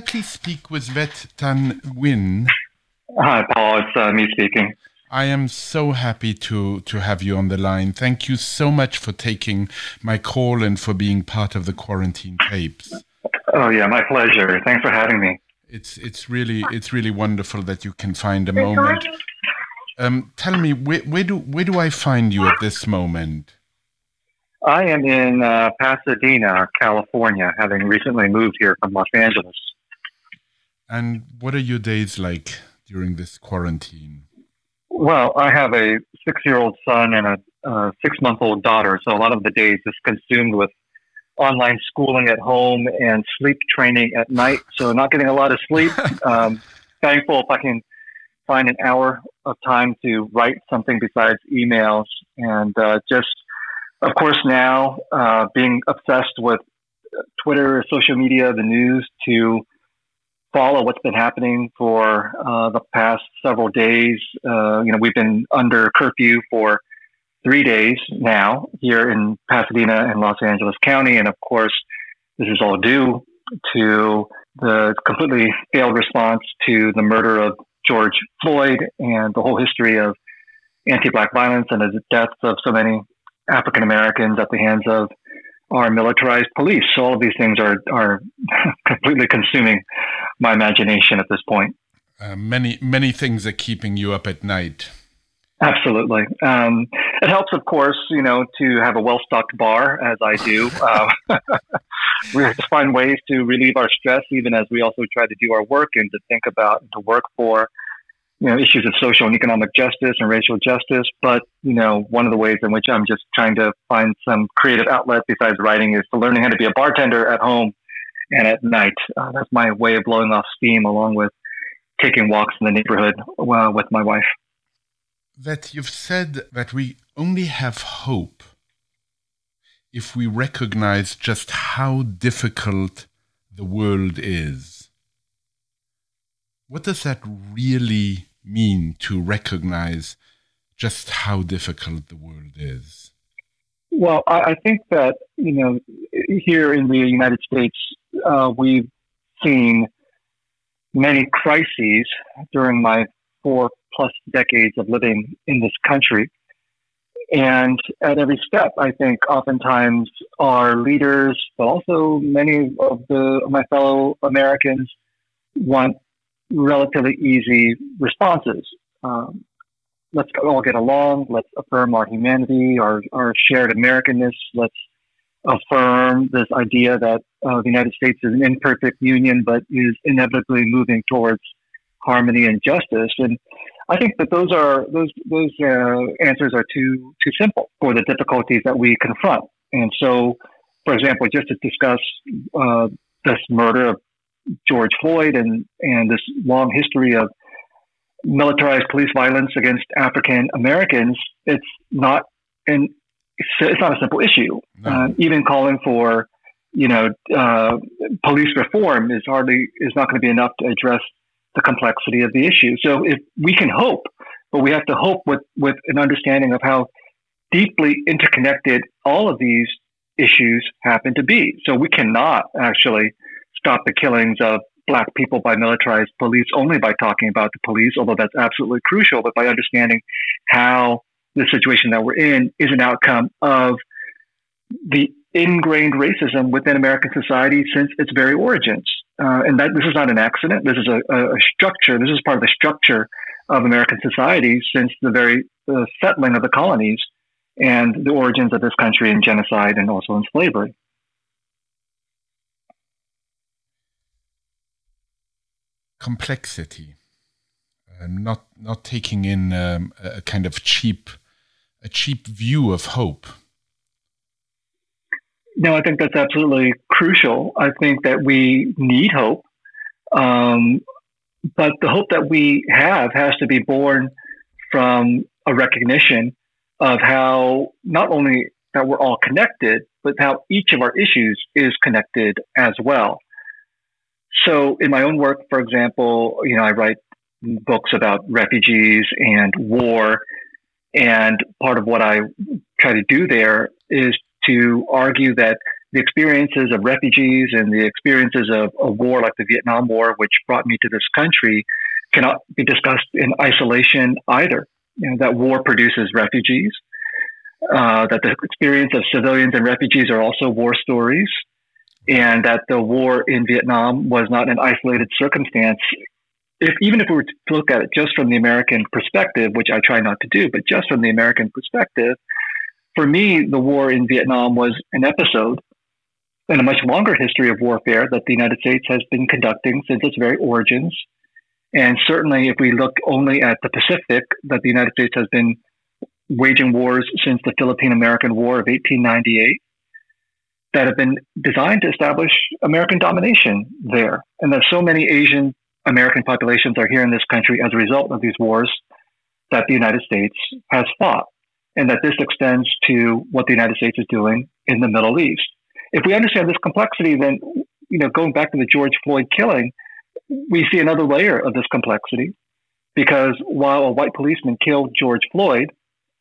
Hello, could I please speak with Viet Thanh Nguyen? Hi, Paul. It's uh, me speaking. I am so happy to, to have you on the line. Thank you so much for taking my call and for being part of the quarantine tapes. Oh yeah, my pleasure. Thanks for having me. It's it's really it's really wonderful that you can find a moment. Um, tell me where, where do where do I find you at this moment? I am in uh, Pasadena, California, having recently moved here from Los Angeles. And what are your days like during this quarantine? Well, I have a six-year-old son and a uh, six-month-old daughter, so a lot of the days is consumed with online schooling at home and sleep training at night. So not getting a lot of sleep. um, thankful if I can find an hour of time to write something besides emails and uh, just of course, now uh, being obsessed with Twitter, social media, the news to follow what's been happening for uh, the past several days. Uh, you know, we've been under curfew for three days now here in Pasadena and Los Angeles County, and of course, this is all due to the completely failed response to the murder of George Floyd and the whole history of anti-black violence and the deaths of so many African Americans at the hands of our militarized police. So all of these things are are completely consuming my imagination at this point. Uh, many many things are keeping you up at night. Absolutely. Um, it helps, of course, you know, to have a well-stocked bar, as I do. Uh, we have to find ways to relieve our stress, even as we also try to do our work and to think about and to work for you know, issues of social and economic justice and racial justice. But, you know, one of the ways in which I'm just trying to find some creative outlet besides writing is to learning how to be a bartender at home and at night. Uh, that's my way of blowing off steam along with taking walks in the neighborhood uh, with my wife. That you've said that we only have hope if we recognize just how difficult the world is. What does that really mean to recognize just how difficult the world is? Well, I, think that, you know, here in the United States, uh, we've seen many crises during my four plus decades of living in this country. And at every step, I think oftentimes our leaders, but also many of the my fellow Americans, want relatively easy responses. Um, let's all get along. Let's affirm our humanity, our, our shared Americanness. Let's affirm this idea that uh, the United States is an imperfect union, but is inevitably moving towards harmony and justice. And I think that those are those those uh, answers are too too simple for the difficulties that we confront. And so, for example, just to discuss uh, this murder of George Floyd and, and this long history of militarized police violence against African Americans, it's not an it's not a simple issue. No. Uh, even calling for you know uh, police reform is hardly is not going to be enough to address the complexity of the issue. So if we can hope, but we have to hope with with an understanding of how deeply interconnected all of these issues happen to be. So we cannot actually stop the killings of black people by militarized police only by talking about the police, although that's absolutely crucial, but by understanding how the situation that we're in is an outcome of the ingrained racism within American society since its very origins. Uh, and that this is not an accident. This is a, a, structure. This is part of the structure of American society since the very uh, settling of the colonies and the origins of this country in genocide and also in slavery. Complexity, um, not not taking in um, a kind of cheap a cheap view of hope. No, I think that's absolutely crucial. I think that we need hope, um, but the hope that we have has to be born from a recognition of how not only that we're all connected, but how each of our issues is connected as well. So, in my own work, for example, you know, I write books about refugees and war, and part of what I try to do there is to argue that the experiences of refugees and the experiences of a war like the Vietnam War, which brought me to this country, cannot be discussed in isolation either. You know, that war produces refugees, uh, that the experience of civilians and refugees are also war stories, and that the war in Vietnam was not an isolated circumstance. If even if we were to look at it just from the American perspective, which I try not to do, but just from the American perspective, for me, the war in Vietnam was an episode in a much longer history of warfare that the United States has been conducting since its very origins. And certainly, if we look only at the Pacific, that the United States has been waging wars since the Philippine American War of 1898 that have been designed to establish American domination there. And that so many Asian American populations are here in this country as a result of these wars that the United States has fought and that this extends to what the United States is doing in the Middle East. If we understand this complexity, then, you know, going back to the George Floyd killing, we see another layer of this complexity because while a white policeman killed George Floyd,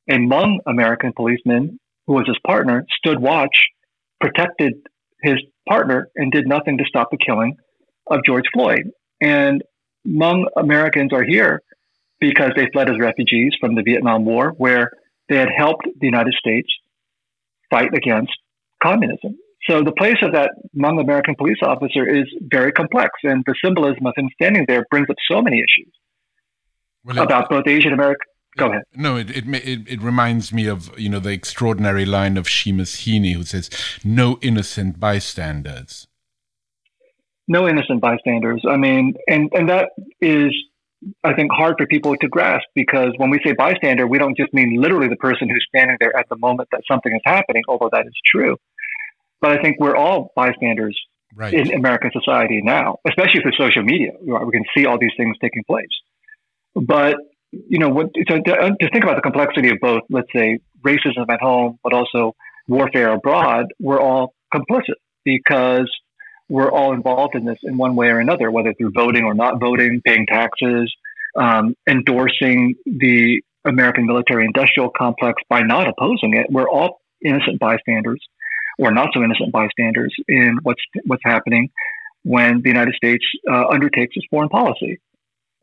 a Hmong American policeman who was his partner stood watch, protected his partner, and did nothing to stop the killing of George Floyd. And Hmong Americans are here because they fled as refugees from the Vietnam War, where they had helped the United States fight against communism. So the place of that Hmong American police officer is very complex, and the symbolism of him standing there brings up so many issues well, about both Asian American. Go ahead. No, it, it, it it reminds me of you know the extraordinary line of Seamus Heaney who says, "No innocent bystanders." No innocent bystanders. I mean, and and that is I think, hard for people to grasp because when we say bystander, we don't just mean literally the person who's standing there at the moment that something is happening, although that is true. But I think we're all bystanders right. in American society now, especially through social media. We can see all these things taking place. But you know, what, so to, uh, to think about the complexity of both, let's say, racism at home, but also warfare abroad, we're all complicit because we're all involved in this in one way or another, whether through voting or not voting, paying taxes, um, endorsing the American military industrial complex by not opposing it. We're all innocent bystanders or not so innocent bystanders in what's what's happening when the United States uh, undertakes its foreign policy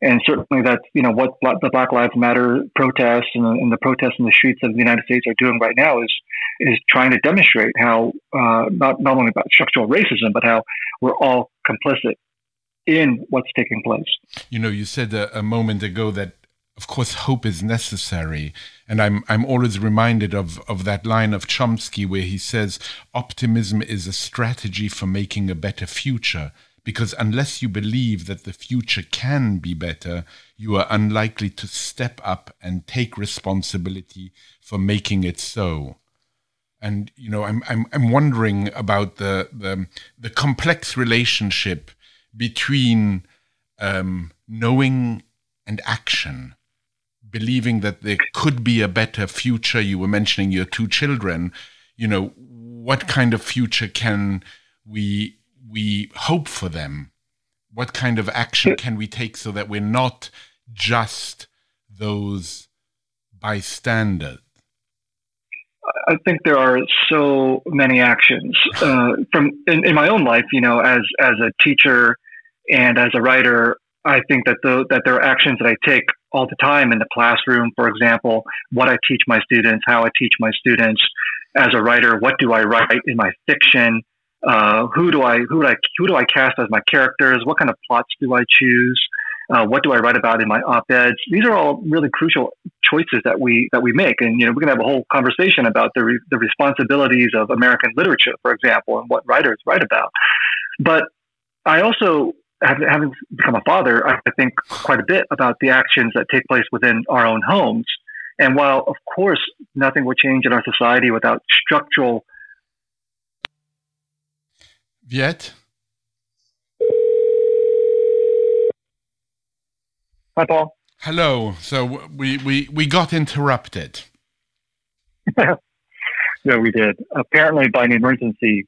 and certainly that's you know what the Black Lives Matter protests and, and, the protests in the streets of the United States are doing right now is is trying to demonstrate how uh, not not only about structural racism but how we're all complicit in what's taking place. You know, you said a, a moment ago that of course hope is necessary and i'm i'm always reminded of of that line of chomsky where he says optimism is a strategy for making a better future because unless you believe that the future can be better, you are unlikely to step up and take responsibility for making it so. And you know, I'm I'm I'm wondering about the the the complex relationship between um, knowing and action, believing that there could be a better future. You were mentioning your two children. You know, what kind of future can we we hope for them? What kind of action can we take so that we're not just those bystanders? I think there are so many actions uh, from in, in, my own life. You know, as as a teacher and as a writer, I think that the, that there are actions that I take all the time in the classroom. For example, what I teach my students, how I teach my students. As a writer, what do I write in my fiction? Uh, who do I who do I who do I cast as my characters? What kind of plots do I choose? Uh, what do I write about in my op-eds? These are all really crucial choices that we that we make, and you know we can have a whole conversation about the re- the responsibilities of American literature, for example, and what writers write about. But I also having become a father, I think quite a bit about the actions that take place within our own homes. And while, of course, nothing will change in our society without structural. Yet. Hi, Paul. Hello. So we, we, we got interrupted. yeah, we did. Apparently, by an emergency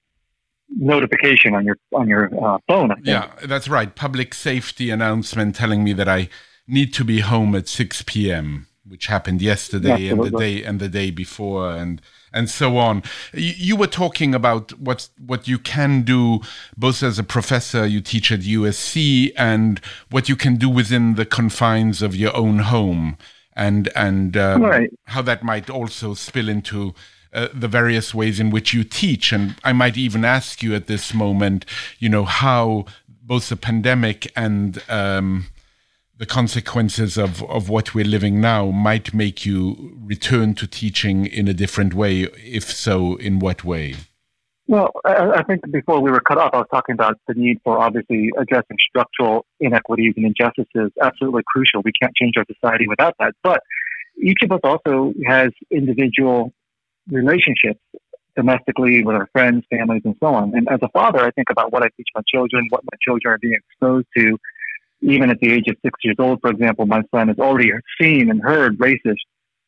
notification on your on your uh, phone. Yeah, that's right. Public safety announcement telling me that I need to be home at six p.m., which happened yesterday Absolutely. and the day and the day before, and and so on. You, you, were talking about what what you can do both as a professor, you teach at USC, and what you can do within the confines of your own home, and and um, right. how that might also spill into uh, the various ways in which you teach. And I might even ask you at this moment, you know, how both the pandemic and um, the consequences of, of what we're living now might make you return to teaching in a different way. If so, in what way? Well, I, I think before we were cut off, I was talking about the need for obviously addressing structural inequities and injustices. Absolutely crucial. We can't change our society without that. But each of us also has individual relationships domestically with our friends, families, and so on. And as a father, I think about what I teach my children, what my children are being exposed to. Even at the age of six years old, for example, my son has already seen and heard racist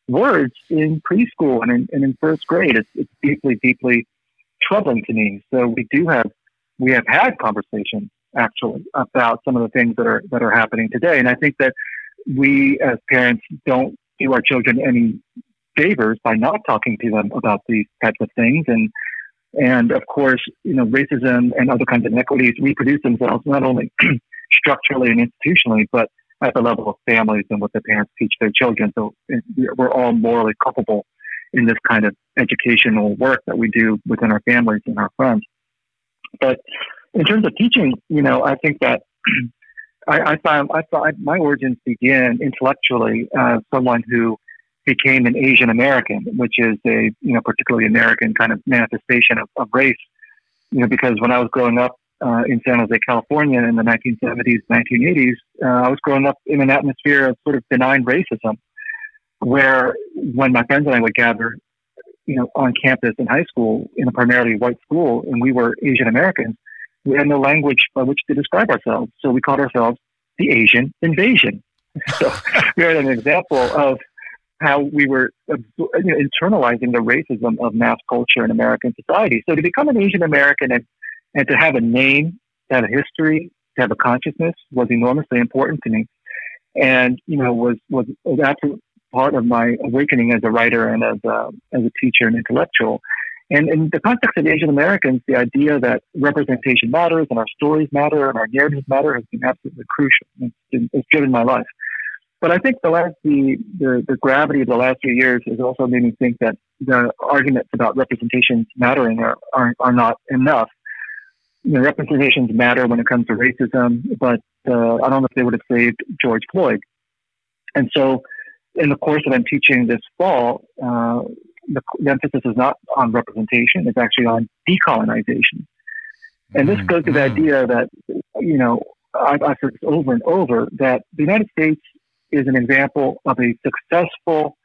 words in preschool and in, and in first grade. It's, it's deeply, deeply troubling to me. So we do have we have had conversations actually about some of the things that are that are happening today, and I think that we as parents don't do our children any favors by not talking to them about these types of things. And and of course, you know, racism and other kinds of inequities reproduce themselves not only structurally and institutionally, but at the level of families and what the parents teach their children. So we're all morally culpable in this kind of educational work that we do within our families and our friends. But in terms of teaching, you know, I think that I, I found I thought my origins begin intellectually as someone who became an Asian American, which is a you know particularly American kind of manifestation of, of race. You know, because when I was growing up uh, in San Jose, California, in the 1970s, 1980s, uh, I was growing up in an atmosphere of sort of benign racism, where when my friends and I would gather, you know, on campus in high school in a primarily white school, and we were Asian Americans, we had no language by which to describe ourselves, so we called ourselves the Asian invasion. So we are an example of how we were you know, internalizing the racism of mass culture in American society. So to become an Asian American and, and to have a name, to have a history, to have a consciousness was enormously important to me. And, you know, was, was, was absolute part of my awakening as a writer and as a, as a teacher and intellectual. And in the context of Asian Americans, the idea that representation matters and our stories matter and our narratives matter has been absolutely crucial. It's, been, it's driven my life. But I think the last the, the, the gravity of the last few years has also made me think that the arguments about representations mattering are, are, are not enough. You know, representations matter when it comes to racism, but uh, I don't know if they would have saved George Floyd. And so, in the course that I'm teaching this fall, uh, the, the, emphasis is not on representation; it's actually on decolonization. And this goes to the mm-hmm. idea that, you know, I've, I've said this over and over that the United States is an example of a successful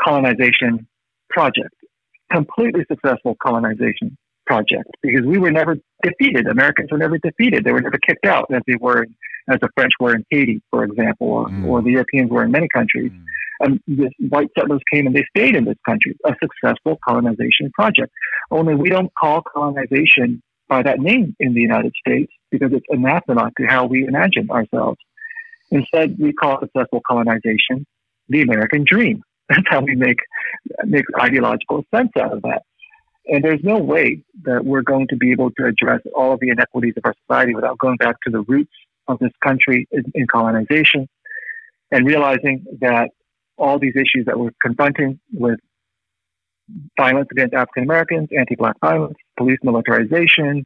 colonization project, completely successful colonization project, because we were never defeated. Americans were never defeated. They were never kicked out as they were, as the French were in Haiti, for example, or, mm. or the Europeans were in many countries. Mm. And the white settlers came and they stayed in this country, a successful colonization project. Only we don't call colonization by that name in the United States because it's anathema to how we imagine ourselves. Instead, we call successful colonization the American dream. That's how we make make ideological sense out of that. And there's no way that we're going to be able to address all of the inequities of our society without going back to the roots of this country in, colonization and realizing that all these issues that we're confronting with violence against African Americans, anti-black violence, police militarization,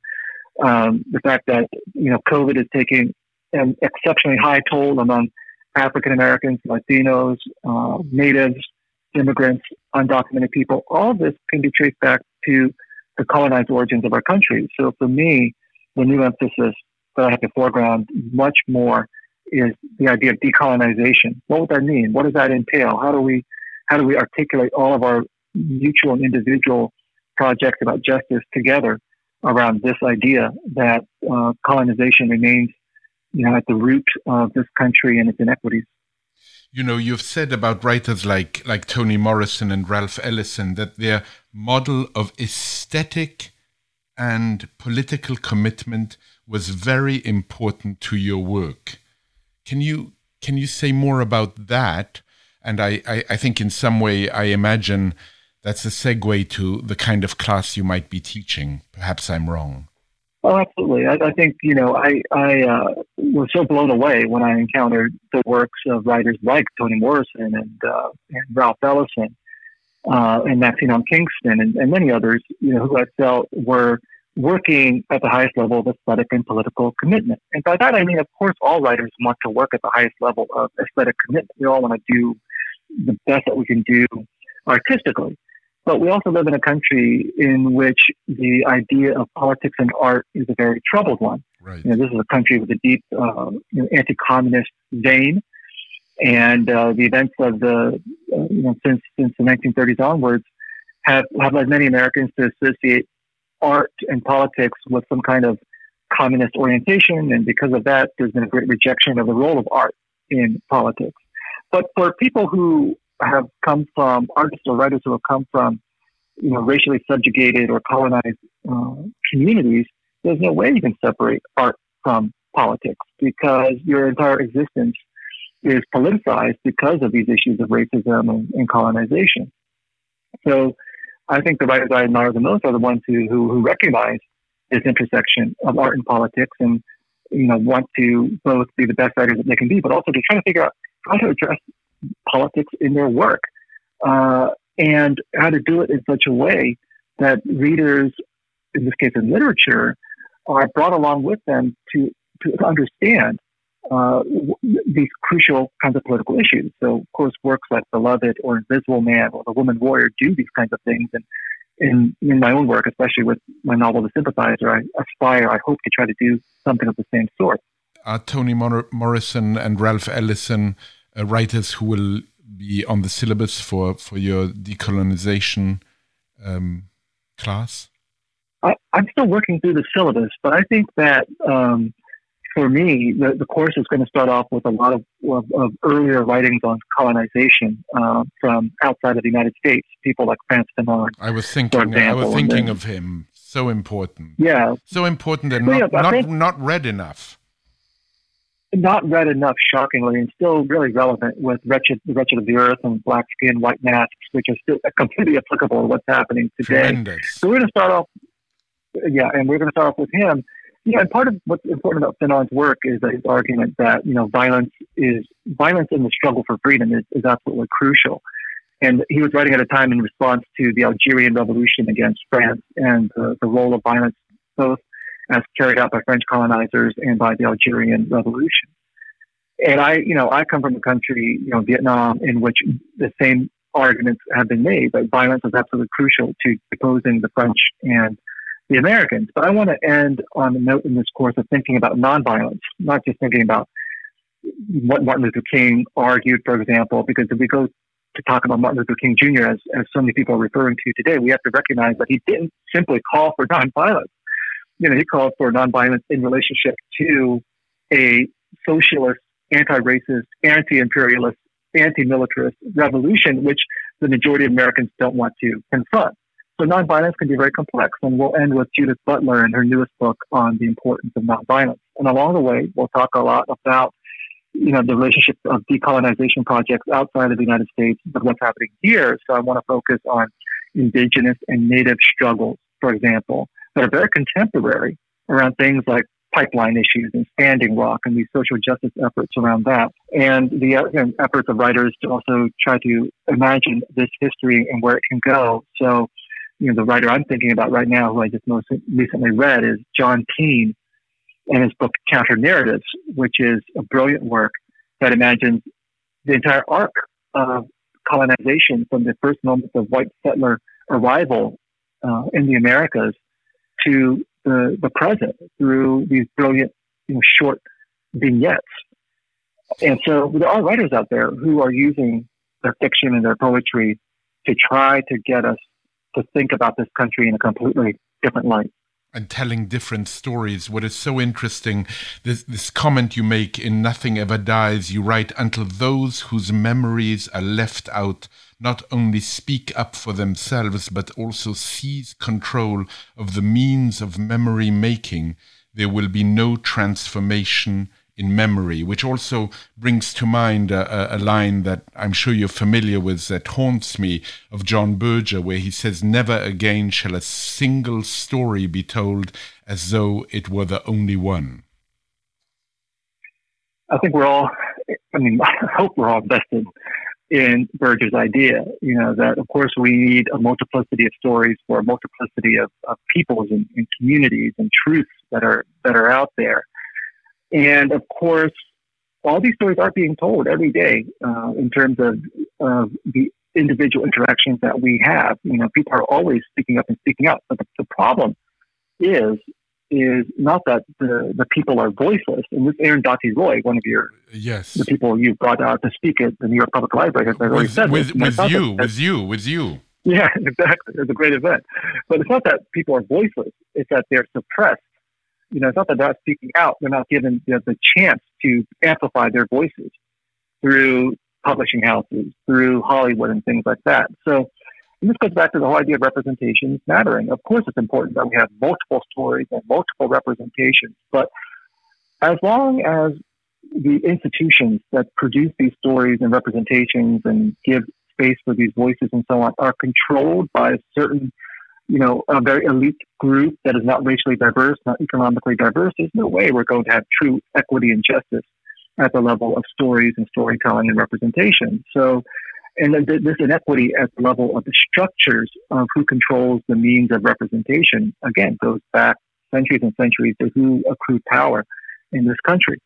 um, the fact that you know COVID is taking an exceptionally high toll among African Americans, Latinos, uh, natives, immigrants, undocumented people. All this can be traced back to the colonized origins of our country. So for me, the new emphasis that I have to foreground much more is the idea of decolonization. What would that mean? What does that entail? How do we how do we articulate all of our mutual and individual projects about justice together around this idea that uh, colonization remains, you know, at the root of this country and its inequities? You know, you've said about writers like like Toni Morrison and Ralph Ellison that their model of aesthetic and political commitment was very important to your work. Can you can you say more about that? And I, I, I think in some way I imagine that's a segue to the kind of class you might be teaching. Perhaps I'm wrong. Oh, absolutely. I, I think you know I I uh, was so blown away when I encountered the works of writers like Toni Morrison and uh, and Ralph Ellison uh, and Maxine Hong Kingston and, and many others. You know who I felt were working at the highest level of aesthetic and political commitment. And by that, I mean, of course, all writers want to work at the highest level of aesthetic commitment. We all want to do the best that we can do artistically. But we also live in a country in which the idea of politics and art is a very troubled one. Right. You know, this is a country with a deep uh, you know, anti-communist vein, and uh, the events of the uh, you know since since the 1930s onwards have have led many Americans to associate art and politics with some kind of communist orientation. And because of that, there's been a great rejection of the role of art in politics. But for people who have come from artists or writers who have come from, you know, racially subjugated or colonized uh, communities, there's no way you can separate art from politics because your entire existence is politicized because of these issues of racism and, and colonization. So I think the writers I admire the most are the ones who, who, who recognize this intersection of art and politics and you know want to both be the best writers that they can be, but also to try to figure out how to address politics in their work uh, and how to do it in such a way that readers, in this case in literature, are brought along with them to to understand uh, these crucial kinds of political issues. So, of course, works like Beloved or Invisible Man or The Woman Warrior do these kinds of things. And in, in my own work, especially with my novel The Sympathizer, I aspire, I hope to try to do something of the same sort. Are Toni Mor- Morrison and Ralph Ellison uh, writers who will be on the syllabus for, for your decolonization um, class? I, am still working through the syllabus, but I think that um, for me, the, the course is going to start off with a lot of, of, of earlier writings on colonization uh, from outside of the United States, people like Frantz Fanon. I was thinking, I was thinking of him. So important. Yeah. So important and not, yeah, not, not read enough. Not read enough, shockingly, and still really relevant with Wretched, the Wretched of the Earth and Black Skin, White Masks, which are still completely applicable to what's happening today. Tremendous. So we're going to start off, yeah, and we're going to start off with him yeah, and part of what's important about Fanon's work is his argument that you know violence is violence in the struggle for freedom is, is absolutely crucial. And he was writing at a time in response to the Algerian Revolution against France and the, the role of violence, both as carried out by French colonizers and by the Algerian Revolution. And I, you know, I come from a country, you know, Vietnam, in which the same arguments have been made that violence is absolutely crucial to deposing the French and the Americans. But I want to end on a note in this course of thinking about nonviolence, not just thinking about what Martin Luther King argued, for example, because if we go to talk about Martin Luther King Jr., as, as so many people are referring to today, we have to recognize that he didn't simply call for nonviolence. You know, he called for nonviolence in relationship to a socialist, anti-racist, anti-imperialist, anti-militarist revolution, which the majority of Americans don't want to confront. So nonviolence can be very complex, and we'll end with Judith Butler and her newest book on the importance of nonviolence. And along the way, we'll talk a lot about you know the relationship of decolonization projects outside of the United States, but what's happening here. So I want to focus on indigenous and native struggles, for example, that are very contemporary around things like pipeline issues and Standing Rock and these social justice efforts around that, and the again, efforts of writers to also try to imagine this history and where it can go. So you know, the writer I'm thinking about right now, who I just most recently read, is John Keene and his book Counter Narratives, which is a brilliant work that imagines the entire arc of colonization from the first moments of white settler arrival uh, in the Americas to the, the present through these brilliant you know, short vignettes. And so there are writers out there who are using their fiction and their poetry to try to get us to think about this country in a completely different light and telling different stories. What is so interesting, this, this comment you make in Nothing Ever Dies, you write, until those whose memories are left out not only speak up for themselves, but also seize control of the means of memory making, there will be no transformation in memory, which also brings to mind a, a, line that I'm sure you're familiar with that haunts me of John Berger, where he says, Never again shall a single story be told as though it were the only one. I think we're all, I mean, I hope we're all vested in Berger's idea, you know, that of course we need a multiplicity of stories for a multiplicity of, of peoples and, and communities and truths that are, that are out there and of course, all these stories are being told every day uh, in terms of of the individual interactions that we have. You know, people are always speaking up and speaking out. But the, the problem is is not that the, the people are voiceless. And this Arundhati Roy, one of your yes the people you brought out to speak at the New York Public Library, has already with, said with, with you, that, with you, with you. Yeah, exactly. It's a great event. But it's not that people are voiceless; it's that they're suppressed you know, it's not that they're not speaking out; they're not given you know, the chance to amplify their voices through publishing houses, through Hollywood, and things like that. So, this goes back to the whole idea of representation mattering. Of course, it's important that we have multiple stories and multiple representations, but as long as the institutions that produce these stories and representations and give space for these voices and so on are controlled by a certain you know, a very elite group that is not racially diverse, not economically diverse, there's no way we're going to have true equity and justice at the level of stories and storytelling and representation. So, and this inequity at the level of the structures of who controls the means of representation, again, goes back centuries and centuries to who accrued power in this country.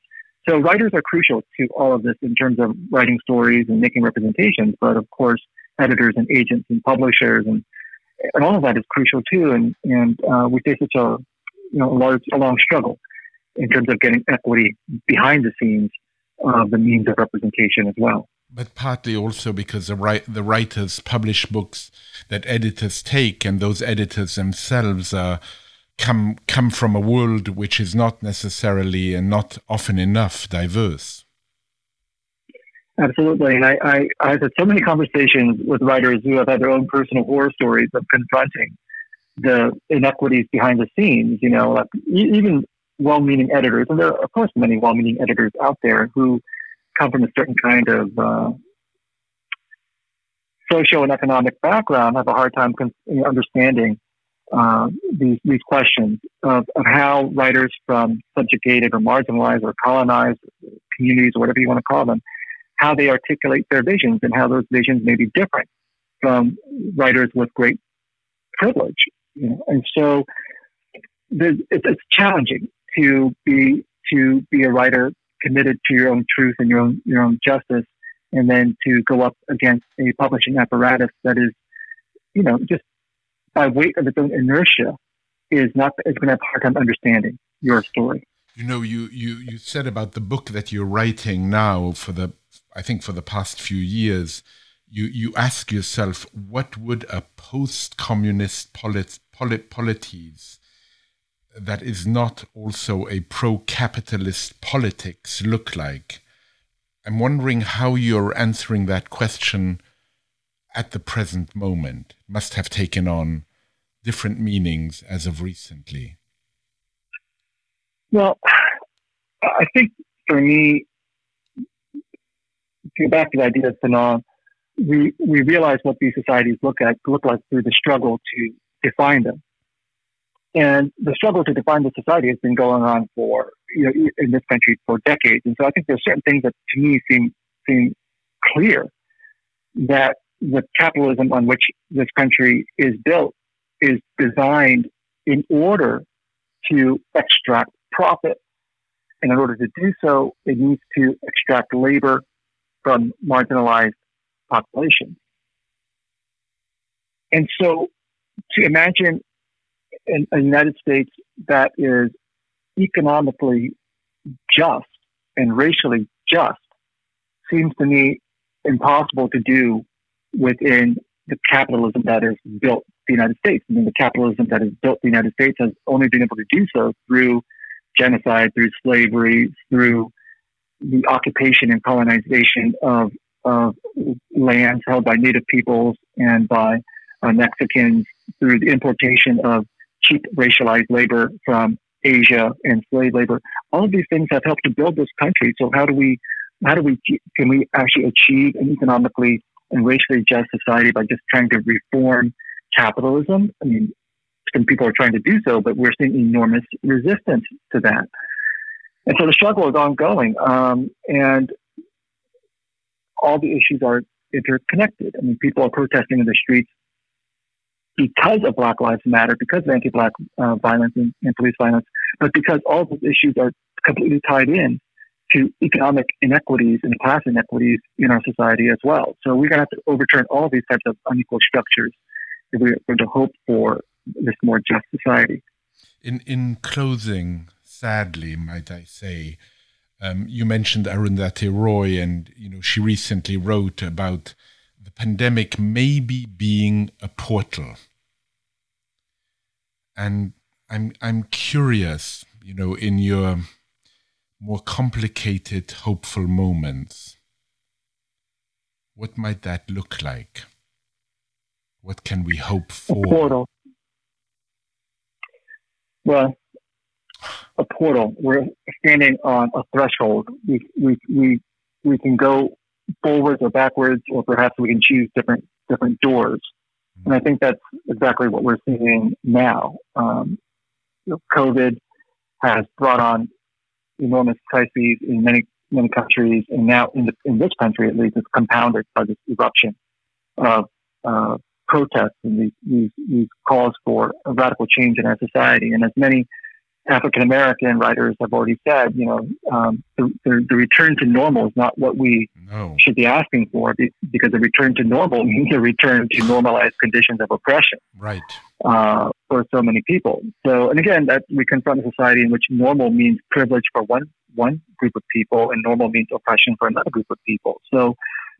So writers are crucial to all of this in terms of writing stories and making representations, but of course, editors and agents and publishers and and all of that is crucial too. And and uh, we face such a you know a large a long struggle in terms of getting equity behind the scenes of the means of representation as well. But partly also because the, right, the writers publish books that editors take, and those editors themselves are come come from a world which is not necessarily and not often enough diverse. Absolutely. And I, I, I've had so many conversations with writers who have had their own personal horror stories of confronting the inequities behind the scenes, you know, like even well meaning editors. And there are, of course, many well meaning editors out there who come from a certain kind of uh, social and economic background, have a hard time con- understanding uh, these, these questions of, of how writers from subjugated or marginalized or colonized communities, or whatever you want to call them, how they articulate their visions and how those visions may be different from writers with great privilege. You know? And so it's, challenging to be to be a writer committed to your own truth and your own your own justice, and then to go up against a publishing apparatus that is, you know, just by weight of its own inertia, is not is going to have a hard time understanding your story. You know, you you you said about the book that you're writing now for the I think for the past few years, you, you ask yourself, what would a post-communist polit, polit, polities that is not also a pro-capitalist politics look like? I'm wondering how you're answering that question at the present moment. It must have taken on different meanings as of recently. Well, I think for me, to go back to the idea of Fanon, we, we realize what these societies look at look like through the struggle to define them. And the struggle to define the society has been going on for you know in this country for decades. And so I think there's certain things that to me seem seem clear that the capitalism on which this country is built is designed in order to extract profit. And in order to do so, it needs to extract labor from marginalized populations. And so to imagine a United States that is economically just and racially just seems to me impossible to do within the capitalism that has built the United States. I mean, the capitalism that has built the United States has only been able to do so through genocide, through slavery, through the occupation and colonization of, of lands held by native peoples and by uh, Mexicans, through the importation of cheap racialized labor from Asia and slave labor. All of these things have helped to build this country. So how do we, how do we, can we actually achieve an economically and racially just society by just trying to reform capitalism? I mean, some people are trying to do so, but we're seeing enormous resistance to that. And so the struggle is ongoing. Um, and all the issues are interconnected. I mean, people are protesting in the streets because of Black Lives Matter, because of anti-Black uh, violence and, and, police violence, but because all those issues are completely tied in to economic inequities and class inequities in our society as well. So we're going to have to overturn all these types of unequal structures if we're going to hope for this more just society. In in closing, sadly, might I say, um, you mentioned Arundhati Roy, and you know she recently wrote about the pandemic maybe being a portal. And I'm I'm curious, you know, in your more complicated, hopeful moments, what might that look like? What can we hope for? A portal. Well, a portal. We're standing on a threshold. We we we we can go forwards or backwards, or perhaps we can choose different different doors. And I think that's exactly what we're seeing now. Um, COVID has brought on enormous crises in many many countries, and now in, the, in this country at least, it's compounded by this eruption of uh, protests and these, these, these calls for a radical change in our society. And as many African American writers have already said, you know, um, the, the, return to normal is not what we no. should be asking for because the return to normal means a return to normalized conditions of oppression. Right. Uh, for so many people. So, and again, that we confront a society in which normal means privilege for one one group of people and normal means oppression for another group of people. So,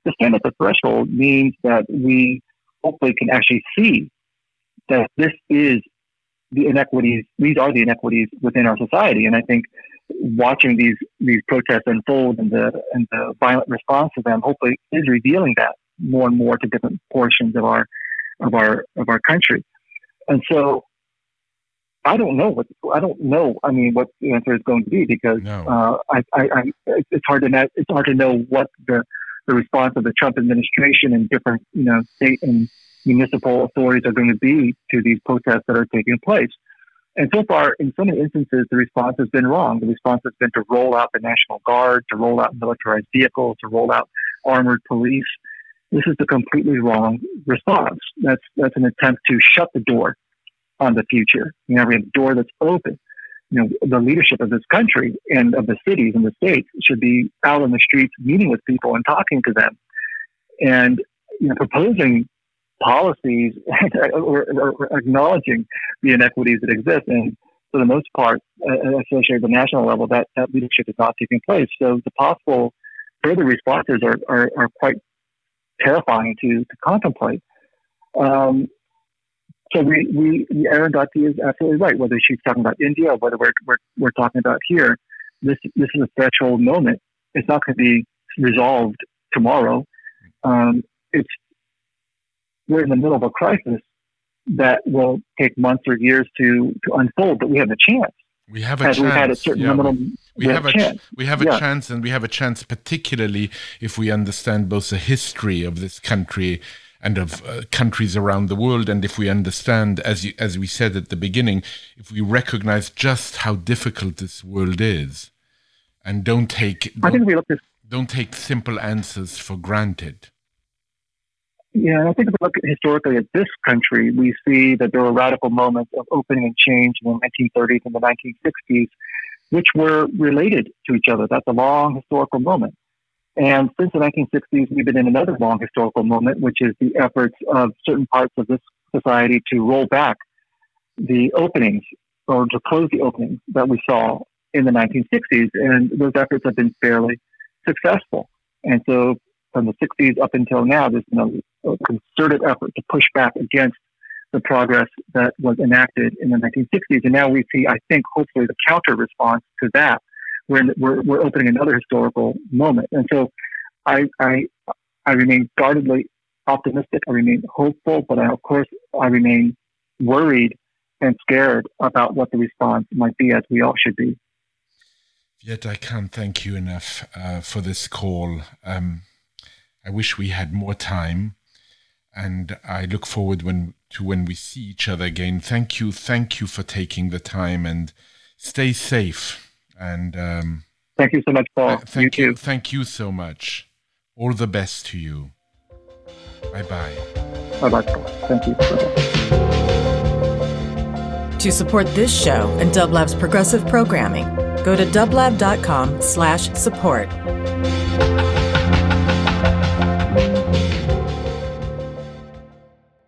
to stand at the threshold means that we hopefully can actually see that this is the inequities, these are the inequities within our society. And I think watching these these protests unfold and the and the violent response to them hopefully is revealing that more and more to different portions of our of our of our country. And so I don't know what I don't know. I mean, what the answer is going to be because no. uh, I, I, I, it's hard to know, it's hard to know what the the response of the Trump administration and different you know state and municipal authorities are going to be to these protests that are taking place. And so far, in so many instances, the response has been wrong. The response has been to roll out the National Guard, to roll out militarized vehicles, to roll out armored police. This is the completely wrong response. That's that's an attempt to shut the door on the future. You know, we have a door that's open. You know, the leadership of this country and of the cities and the states should be out on the streets, meeting with people and talking to them, and you know, proposing policies or, acknowledging the inequities that exist. And for the most part, uh, especially at the national level, that, that leadership is not taking place. So the possible further responses are, are, are quite terrifying to, to contemplate. Um, so we, we, Arundhati is absolutely right, whether she's talking about India or whether we're, we're, we're talking about here. This, this is a threshold moment. It's not going to be resolved tomorrow. Um, it's we're in the middle of a crisis that will take months or years to, to unfold, but we have a chance. We have a chance. had a certain yeah, we, we, have, a chance. we have a yeah. chance, and we have a chance, particularly if we understand both the history of this country and of uh, countries around the world, and if we understand, as you, as we said at the beginning, if we recognize just how difficult this world is, and don't take don't, I think we look at, don't take simple answers for granted. Yeah, and I think if we look historically at this country, we see that there were radical moments of opening and change in the 1930s and the 1960s, which were related to each other. That's a long historical moment. And since the 1960s, we've been in another long historical moment, which is the efforts of certain parts of this society to roll back the openings or to close the openings that we saw in the 1960s, and those efforts have been fairly successful. And so from the 60s up until now, there's been a, concerted effort to push back against the progress that was enacted in the 1960s. And now we see, I think, hopefully the counter response to that. We're, we're, we're opening another historical moment. And so I, I, I remain guardedly optimistic. I remain hopeful, but I, of course, I remain worried and scared about what the response might be, as we all should be. Yet I can't thank you enough uh, for this call. Um, I wish we had more time, and I look forward when to when we see each other again. Thank you, thank you for taking the time, and stay safe. And um, thank you so much, Paul. thank you, you, thank you so much. All the best to you. Bye bye. Bye bye. Thank you. Bye-bye. To support this show and Dublab's progressive programming, go to dublab.com slash support.